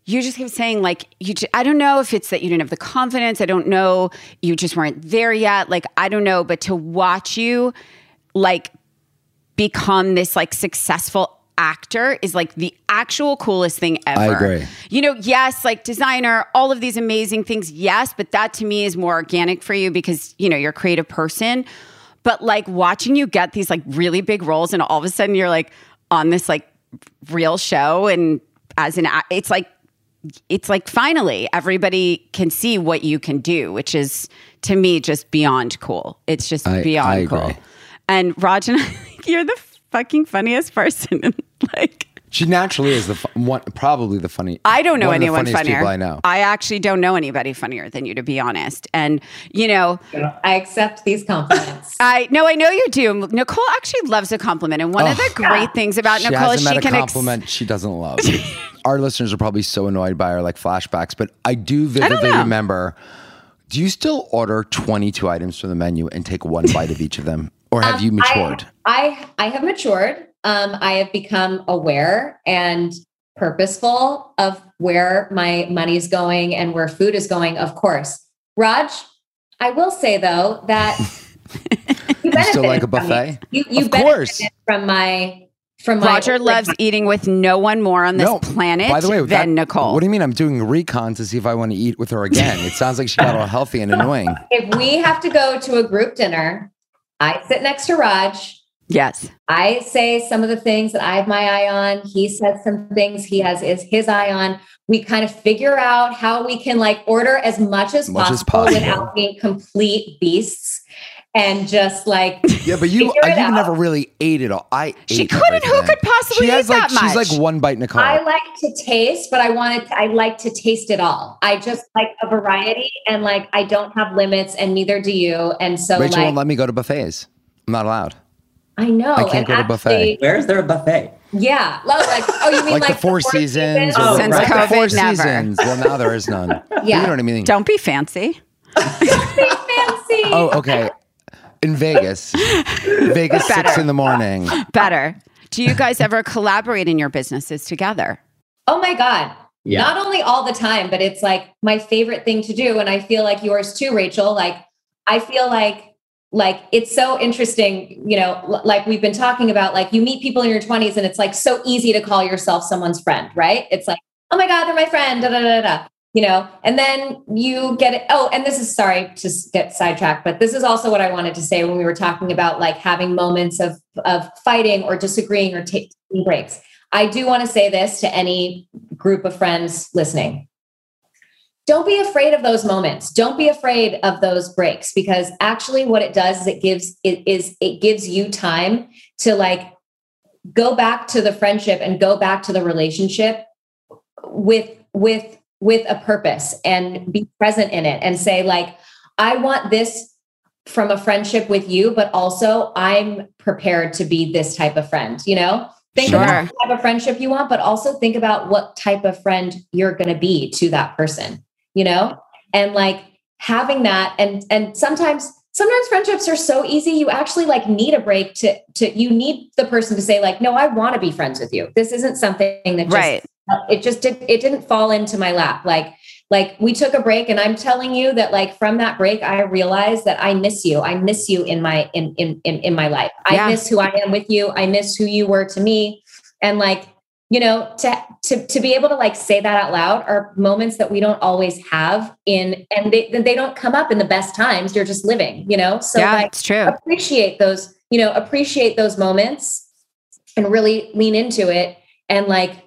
you just keep saying like you. Just, I don't know if it's that you didn't have the confidence. I don't know. You just weren't there yet. Like I don't know. But to watch you, like become this like successful actor is like the actual coolest thing ever. I agree. You know, yes, like designer, all of these amazing things, yes, but that to me is more organic for you because, you know, you're a creative person. But like watching you get these like really big roles and all of a sudden you're like on this like real show and as an it's like it's like finally everybody can see what you can do, which is to me just beyond cool. It's just I- beyond I cool. And Raj and [laughs] I you're the fucking funniest person. [laughs] And like She naturally is the fu- one, probably the funny. I don't know one of the anyone funniest funnier. People I know. I actually don't know anybody funnier than you, to be honest. And you know, I accept these compliments. [laughs] I no, I know you do. Nicole actually loves a compliment, and one of the great things about she Nicole is met she a can. ex- compliment she doesn't love. [laughs] Our listeners are probably so annoyed by our like flashbacks, but I do vividly know. remember. Do you still order 22 items from the menu and take one bite of each of them? Or have you matured? I I have matured. Um, I have become aware and purposeful of where my money's going and where food is going. Of course, Raj. I will say though that [laughs] you, You still like a buffet? You you Of course. from my from my Rodger loves eating with no one more on this No, planet By the way, than that- Nicole. What do you mean? I'm doing a recon to see if I want to eat with her again. It sounds like she got all healthy and [laughs] annoying. If we have to go to a group dinner, I sit next to Raj. yes. I say some of the things that I have my eye on. He says some things he has is his eye on. We kind of figure out how we can like order as much as, Much as possible, possible. without being complete beasts and just like Yeah, but you Figure uh, it you've out. never really ate it all. I She couldn't. Who could possibly She has eat like that she's much? like one bite Nicole. I like to taste, but I wanted I like to taste it all. I just like a variety and like I don't have limits and neither do you. And so Rachel like won't let me go to buffets. I'm not allowed. I know. I can't and go to buffet. Where is there a buffet? Yeah. Like oh you [laughs] mean Like, like, the Four Seasons. Oh, Since like the COVID, Four never. Seasons. Well, now there is none. [laughs] Yeah. You know what I mean? Don't be fancy. [laughs] Don't be fancy. Oh, okay. In Vegas, Vegas six in the morning. Better. Do you guys ever collaborate in your businesses together? Oh my God. Yeah. Not only all the time, but it's like my favorite thing to do. And I feel like yours too, Rachel. Like, I feel like, like it's so interesting, you know, l- like we've been talking about, like you meet people in your 20s and it's like so easy to call yourself someone's friend, right? It's like, oh my God, they're my friend, da da da da. You know, and then you get it. Oh, and this is sorry to get sidetracked, but this is also what I wanted to say when we were talking about like having moments of of fighting or disagreeing or taking breaks. I do want to say this to any group of friends listening. Don't be afraid of those moments. Don't be afraid of those breaks because actually what it does is it gives it is it gives you time to like go back to the friendship and go back to the relationship with with with a purpose and be present in it and say like I want this from a friendship with you but also I'm prepared to be this type of friend, you know? Think Sure. about the type of friendship you want, but also think about what type of friend you're going to be to that person, you know? And like having that and and sometimes sometimes friendships are so easy you actually like need a break to to you need the person to say like no I want to be friends with you. This isn't something that just Right. It just did it didn't fall into my lap. Like like we took a break and i'm telling you that like from that break i realized that i miss you. I miss you in my in in in, in my life. I Yeah. miss who i am with you. I miss who you were to me. And like you know to to to be able to like say that out loud are moments that we don't always have in and they they don't come up in the best times. You're just living you know? So yeah, like it's true. appreciate those you know appreciate those moments and really lean into it. And like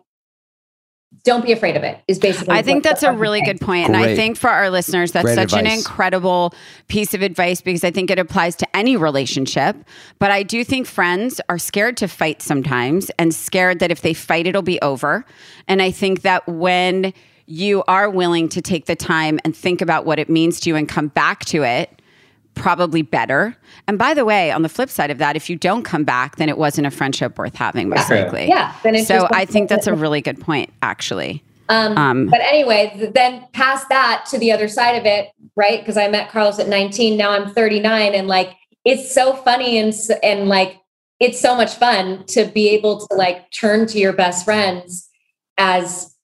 don't be afraid of it is basically I think that's a really saying. good point. And I think for our listeners, that's Great such an incredible piece of advice because I think it applies to any relationship. But I do think friends are scared to fight sometimes and scared that if they fight, it'll be over. And I think that when you are willing to take the time and think about what it means to you and come back to it, probably better. And by the way, on the flip side of that, if you don't come back, then it wasn't a friendship worth having, most True. likely. Yeah, then it's so I think that's a [laughs] really good point, actually. Um, Um, but anyway, then past that to the other side of it, right? Because I met Carlos at 19. Now I'm 39, and like it's so funny and and like it's so much fun to be able to like turn to your best friends as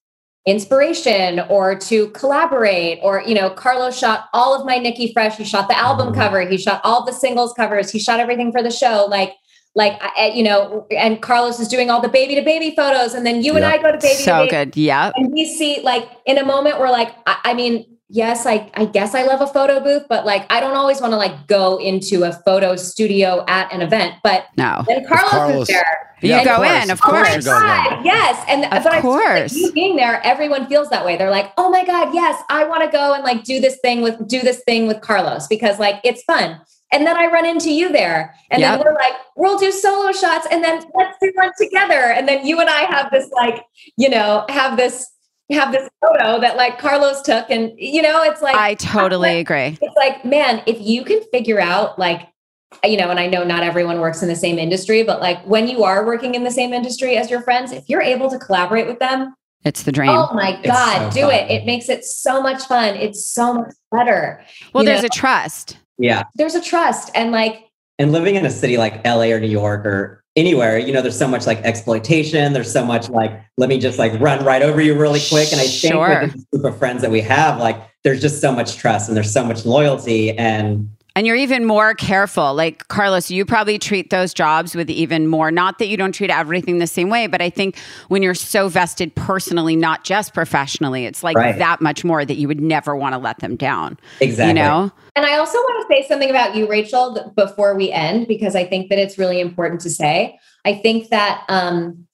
inspiration or to collaborate or you know carlos shot all of my nikki fresh. He shot the album mm-hmm. cover. He shot all the singles covers. He shot everything for the show. Like like I- I- you know and carlos is doing all the baby to baby photos and then you and i go to baby to so baby. good. Yeah. and we see like in a moment we're like I, I mean yes I, I guess i love a photo booth but like i don't always want to like go into a photo studio at an event. But No. then carlos, Carlos- is there You go course, in, of Oh my course. you go there. God, yes. And Of but I feel like course. you being there, everyone feels that way. They're like, oh my God, yes, I want to go and like do this thing with do this thing with Carlos because like it's fun. and then I run into you there. And Yep. then we're like, we'll do solo shots and then let's do one together. And then you and I have this like, you know, have this have this photo that like Carlos took. And you know, it's like I totally [laughs] agree. it's like, man, if you can figure out like, you know, and I know not everyone works in the same industry, but like when you are working in the same industry as your friends, if you're able to collaborate with them, It's the dream. oh my God, so do it. fun. It makes it so much fun. It's so much better. well, you there's know? a trust. Yeah. There's a trust and like, And living in a city like LA or New York or anywhere, you know, there's so much like exploitation. There's so much like, let me just like run right over you really quick. And I think Sure. with this group of friends that we have, like, there's just so much trust and there's so much loyalty. And And you're even more careful. Like Carlos, you probably treat those jobs with even more, not that you don't treat everything the same way, but I think when you're so vested personally, not just professionally, it's like Right. that much more that you would never want to let them down. exactly. You know? And I also want to say something about you, Rachel, before we end, because I think that it's really important to say. I think that, um,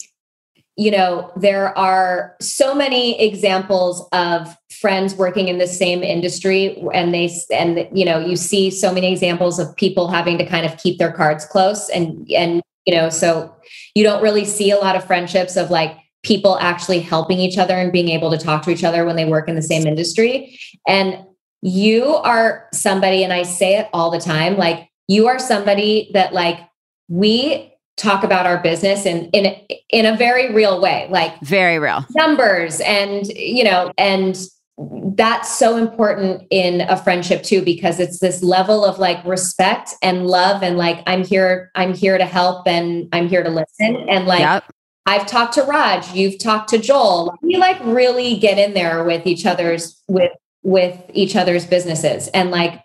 you know, there are so many examples of friends working in the same industry, and they, and you know, you see so many examples of people having to kind of keep their cards close, and and you know, so you don't really see a lot of friendships of like people actually helping each other and being able to talk to each other when they work in the same industry. And you are somebody, and I say it all the time, like you are somebody that like we talk about our business in in in a very real way, like Very real. numbers and you know and that's so important in a friendship too because it's this level of like respect and love and like i'm here i'm here to help and i'm here to listen and like yep. I've talked to Raj, you've talked to Joel. We like really get in there with each other's with with each other's businesses. And like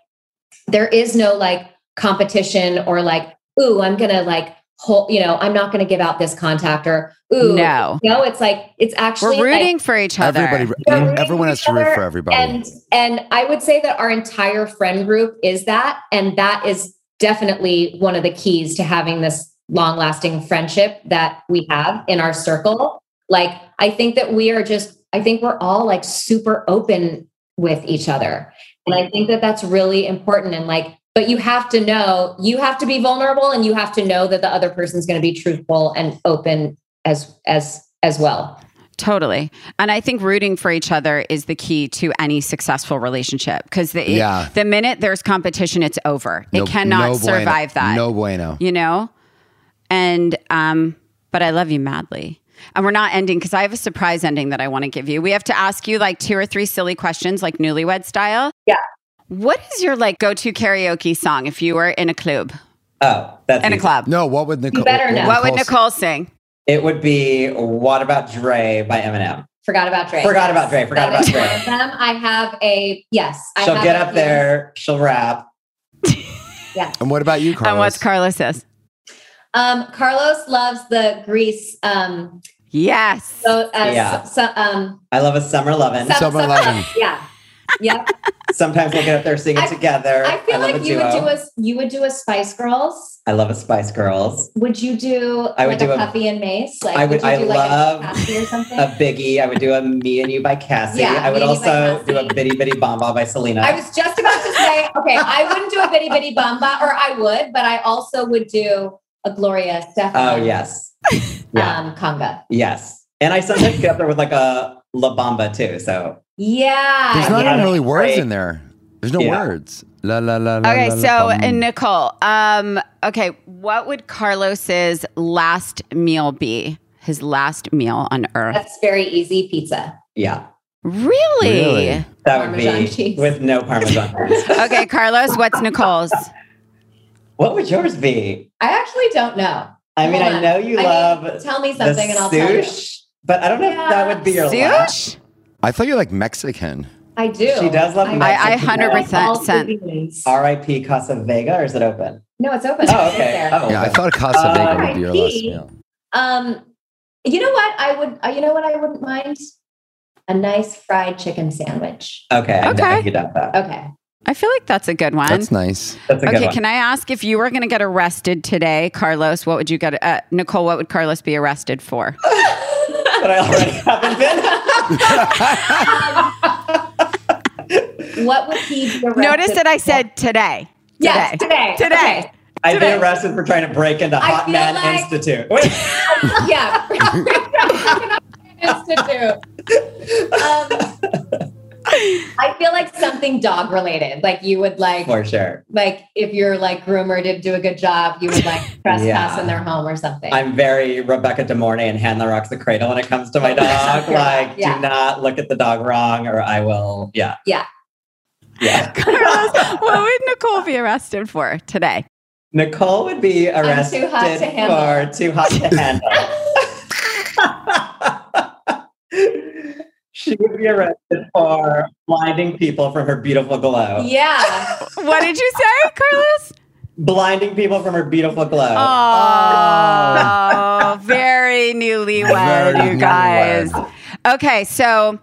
there is no like competition or like, ooh, I'm gonna like hold, you know, I'm not gonna give out this contact or ooh No. no, it's like it's actually We're like, rooting for each other. Everybody, We're rooting everyone for has to root for everybody. and and I would say that our entire friend group is that, and that is definitely one of the keys to having this long lasting friendship that we have in our circle. Like I think that we are just, I think we're all like super open with each other, and I think that that's really important. And like, but you have to know, you have to be vulnerable, and you have to know that the other person's going to be truthful and open as as as well. Totally. And I think rooting for each other is the key to any successful relationship because the, Yeah. the minute there's competition, it's over. No- it cannot no bueno. survive that. No bueno. You know? And, um, but I love you madly. And we're not ending because I have a surprise ending that I want to give you. We have to ask you like two or three silly questions, like newlywed style. Yeah. What is your like go to karaoke song if you were in a club? oh, that's In a club. No, what would Nicole? better know. What would Nicole sing? It would be What About Dre by Eminem. Forgot about Dre. Forgot about Dre, forgot That is about one Dre. of them. I have a yes. I She'll have get up few. there, she'll rap. [laughs] Yes. And what about you, Carlos? And what's Carlos's? Um, Carlos loves the Grease. Um, Yes. so, uh, Yeah. so, so, um, I love a summer lovin'. some- Summer some- Lovin'. Yeah. Yep. Sometimes we'll get up there singing I- together. I feel love like you would do a you would do a Spice Girls. I love a Spice Girls. Would you do I would like do a a- Puffy and Mase? Like I would- you I do like love a? A Biggie. I would do a Me and You by Cassie. Yeah, I would Me and You by also do a. Bitty Bitty Bomba by Selena. I was just about to say, okay, I wouldn't do a bitty bitty bamba, or I would, but I also would do a Gloria Estefan. oh yes, yeah, Um, conga. yes. And I sometimes get up there with like a La Bamba too. So Yeah. There's not Yeah. even really words Great. in there. There's no Yeah. words. La la la la. Okay, la, la, so bum. and Nicole, um, okay, what would Carlos's last meal be? His last meal on earth? That's very easy. Pizza. yeah, Really? Really? that would Parmesan be cheese. with no Parmesan cheese. [laughs] Okay, Carlos, what's Nicole's? what would yours be? I actually don't know. I mean, I know you I mean, love tell me the something and I'll tell you. sush, but I don't know if that would be your last. Sush? I thought you like Mexican. I do. She does love I, I, I 100% all sent. R.I.P. Casa Vega, or is it open? No, it's open. Oh, okay. there. Oh, Yeah, I thought Casa Uh, Vega would be your last RIP. meal. Um, you know what? I would. Uh, you know what? I wouldn't mind a nice fried chicken sandwich. Okay, Okay. I could doubt that. Okay. I feel like that's a good one. That's nice. That's a good okay, one. can I ask if you were going to get arrested today, Carlos? What would you get? Uh, Nicole, what would Carlos be arrested for? [laughs] but I already [laughs] haven't been. What would he be arrested Notice that I said today. Yes, today. Today. Okay. I've Today. been arrested for trying to break into Hot Man like- Institute. Wait, [laughs] yeah. [laughs] Institute. Um, I feel like something dog related. Like you would like, for sure. like if your like groomer didn't do a good job, you would like [laughs] trespass Yeah. in their home or something. I'm very Rebecca De Mornay and Hand That Rocks the Cradle when it comes to my [laughs] dog. like, Yeah. do not look at the dog wrong, or I will. Yeah. Yeah. Yeah. [laughs] Carlos, what would Nicole be arrested for today? Nicole would be arrested too hot to handle. for too hot to handle. She would be arrested for blinding people from her beautiful glow. yeah. [laughs] What did you say, Carlos? Blinding people from her beautiful glow. Oh, oh. very newlywed, Very you guys. newlywed. Okay, so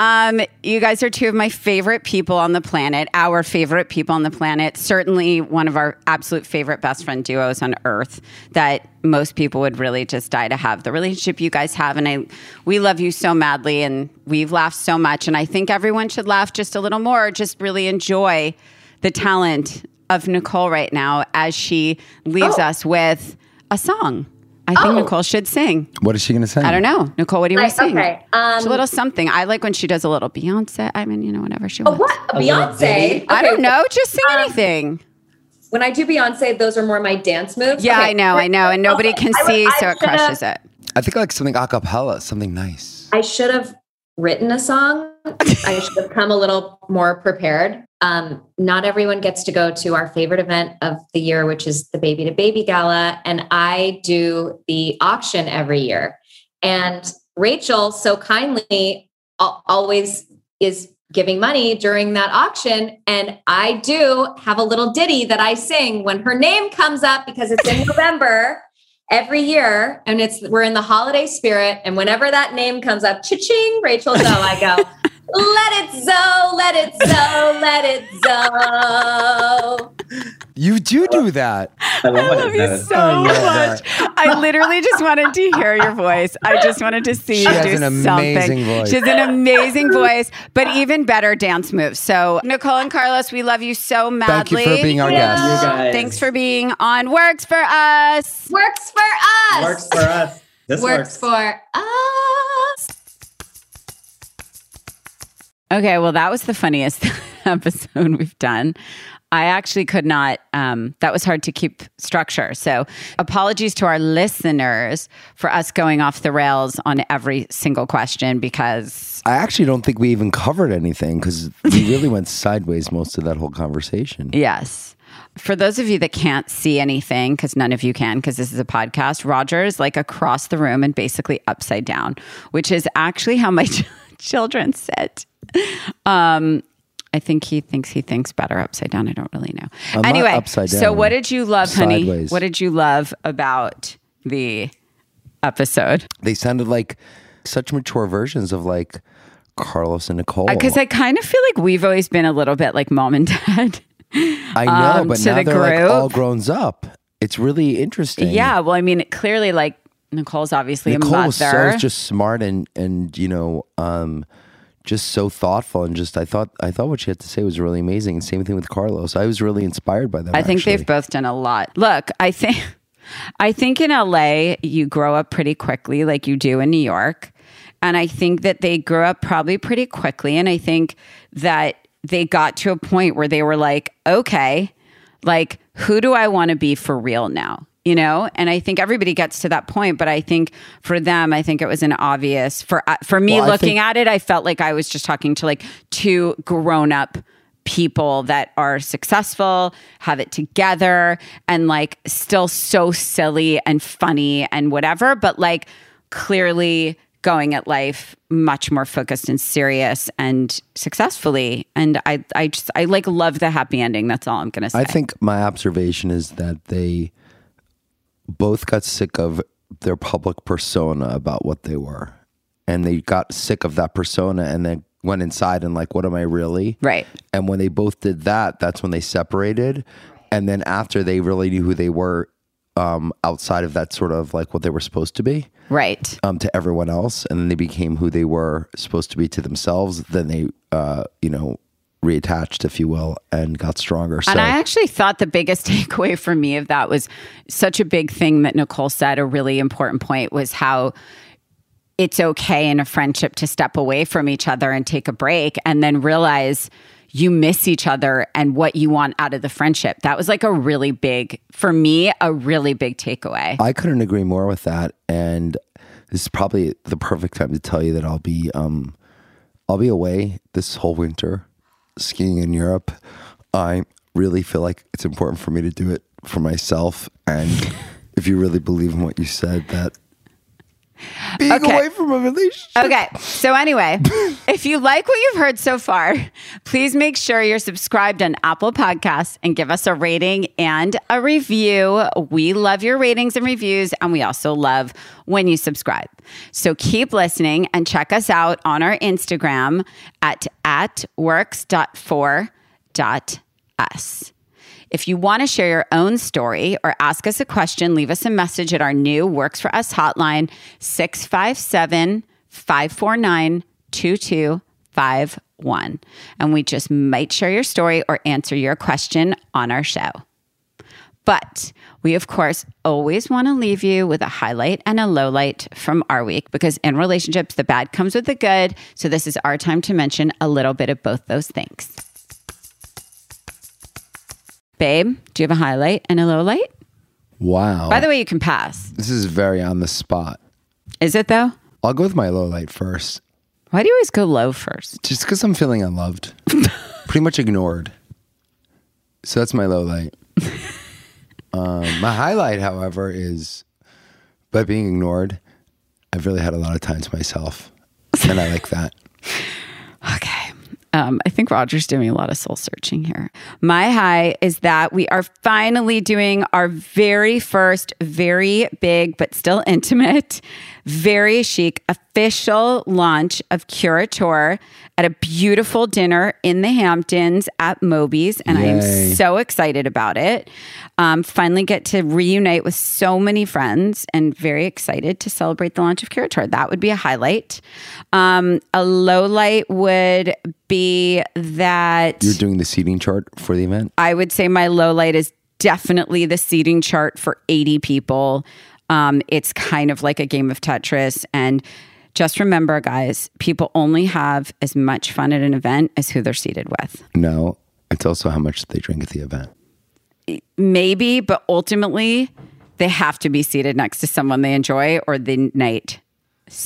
um, you guys are two of my favorite people on the planet, our favorite people on the planet. Certainly one of our absolute favorite best friend duos on earth that most people would really just die to have. The relationship you guys have, and I we love you so madly and we've laughed so much. And I think everyone should laugh just a little more, just really enjoy the talent of Nicole right now as she leaves Oh. us with a song. I think Oh. Nicole should sing. What is she going to sing? I don't know. Nicole, what do you want to sing? okay, um, a little something. I like when she does a little Beyonce. I mean, you know, whatever she Oh, wants. what? A little Beyonce. ditty? I don't know. Just sing Um, anything. When I do Beyonce, those are more my dance moves. Yeah, Okay. I know, I know. And nobody can I would- see, I so it crushes it. I think like something a cappella, something nice. I should have written a song. I should have come a little more prepared. Um, not everyone gets to go to our favorite event of the year, which is the Baby to Baby Gala. And I do the auction every year. And Rachel so kindly al- always is giving money during that auction. And I do have a little ditty that I sing when her name comes up because it's in [laughs] November every year and it's we're in the holiday spirit and whenever that name comes up cha-ching rachel zo i go [laughs] let it zo let it zo let it zo You do do that. I love, I love you says. so oh, I love much. I literally just wanted to hear your voice. I just wanted to see She you has do an something. amazing voice. She has an amazing voice, but even better dance moves. So, Nicole and Carlos, we love you so madly. Thank you madly. for being our You guest. You guys. Thanks for being on Works for Us. works for us Works for us. This works works. for us Okay, well, that was the funniest [laughs] episode we've done. I actually could not, um, that was hard to keep structure. So, apologies to our listeners for us going off the rails on every single question because, I actually don't think we even covered anything because we [laughs] really went sideways most of that whole conversation. yes. For those of you that can't see anything, because none of you can, because this is a podcast, Rodger is like across the room and basically upside down, which is actually how my [laughs] children sit. Um, I think he thinks he thinks better upside down. I don't really know. I'm anyway, upside so what did you love, honey? Sideways. What did you love about the episode? They sounded like such mature versions of like Carlos and Nicole. Because I kind of feel like we've always been a little bit like mom and [laughs] dad. I know, um, but now the they're like all grown up. It's really interesting. yeah, well, I mean, clearly, like Nicole's obviously Nicole a mother. so just smart and and you know um just so thoughtful and just I thought I thought what she had to say was really amazing. And same thing with Carlos. I was really inspired by them. I think actually. they've both done a lot. Look, I think [laughs] I think in LA you grow up pretty quickly like you do in New York. And I think that they grew up probably pretty quickly and I think that they got to a point where they were like, "Okay, like who do I want to be for real now?" You know? And I think everybody gets to that point, but I think for them, I think it was an obvious for uh, for me Well, looking think- at it, I felt like I was just talking to like two grown-up people that are successful, have it together, and like still so silly and funny and whatever, but like clearly going at life much more focused and serious and successfully. And I, I just, I like love the happy ending. That's all I'm gonna say. I think my observation is that they both got sick of their public persona about what they were. And they got sick of that persona and then went inside and like, what am I really? right. And when they both did that, that's when they separated. And then after they really knew who they were um, outside of that sort of like what they were supposed to be Right. um, to everyone else, and then they became who they were supposed to be to themselves. Then they, uh, you know, reattached, if you will, and got stronger. So And I actually thought the biggest [laughs] takeaway for me of that was such a big thing that Nicole said, a really important point was how it's okay in a friendship to step away from each other and take a break and then realize you miss each other and what you want out of the friendship. That was like a really big, for me, a really big takeaway. I couldn't agree more with that. And this is probably the perfect time to tell you that I'll be um I'll be away this whole winter skiing in Europe. I really feel like it's important for me to do it for myself. And [laughs] if you really believe in what you said, that being Okay. away from a relationship. Okay. So, anyway, [laughs] if you like what you've heard so far, please make sure you're subscribed on Apple Podcasts and give us a rating and a review. We love your ratings and reviews, and we also love when you subscribe. So, keep listening and check us out on our Instagram at, at works.for.us. If you want to share your own story or ask us a question, leave us a message at our new Works for Us hotline, 657 549 2251. And we just might share your story or answer your question on our show. But we, of course, always want to leave you with a highlight and a low light from our week because in relationships, the bad comes with the good. So this is our time to mention a little bit of both those things. Babe, do you have a highlight and a low light? Wow. By the way, you can pass. this is very on the spot. Is it though? I'll go with my low light first. Why do you always go low first? Just because I'm feeling unloved, [laughs] pretty much ignored. So that's my low light. [laughs] um, my highlight, however, is by being ignored, I've really had a lot of time to myself. And I like that. [laughs] Okay. Um, I think Rodger's doing a lot of soul searching here. My high is that we are finally doing our very first, very big, but still intimate, very chic official launch of Curateur at a beautiful dinner in the Hamptons at Moby's. And I am so excited about it. Um, finally, get to reunite with so many friends and very excited to celebrate the launch of Curateur. That would be a highlight. Um, a low light would be that You're doing the seating chart for the event? I would say my low light is definitely the seating chart for 80 people. Um, it's kind of like a game of Tetris. And just remember, guys, people only have as much fun at an event as who they're seated with. No. It's also how much they drink at the event. maybe, but ultimately they have to be seated next to someone they enjoy or the night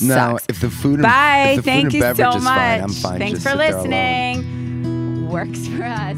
No, if the food and, Bye. if the food Thank you so much. fine, I'm fine. Thanks for sit there alone. listening. Works for us.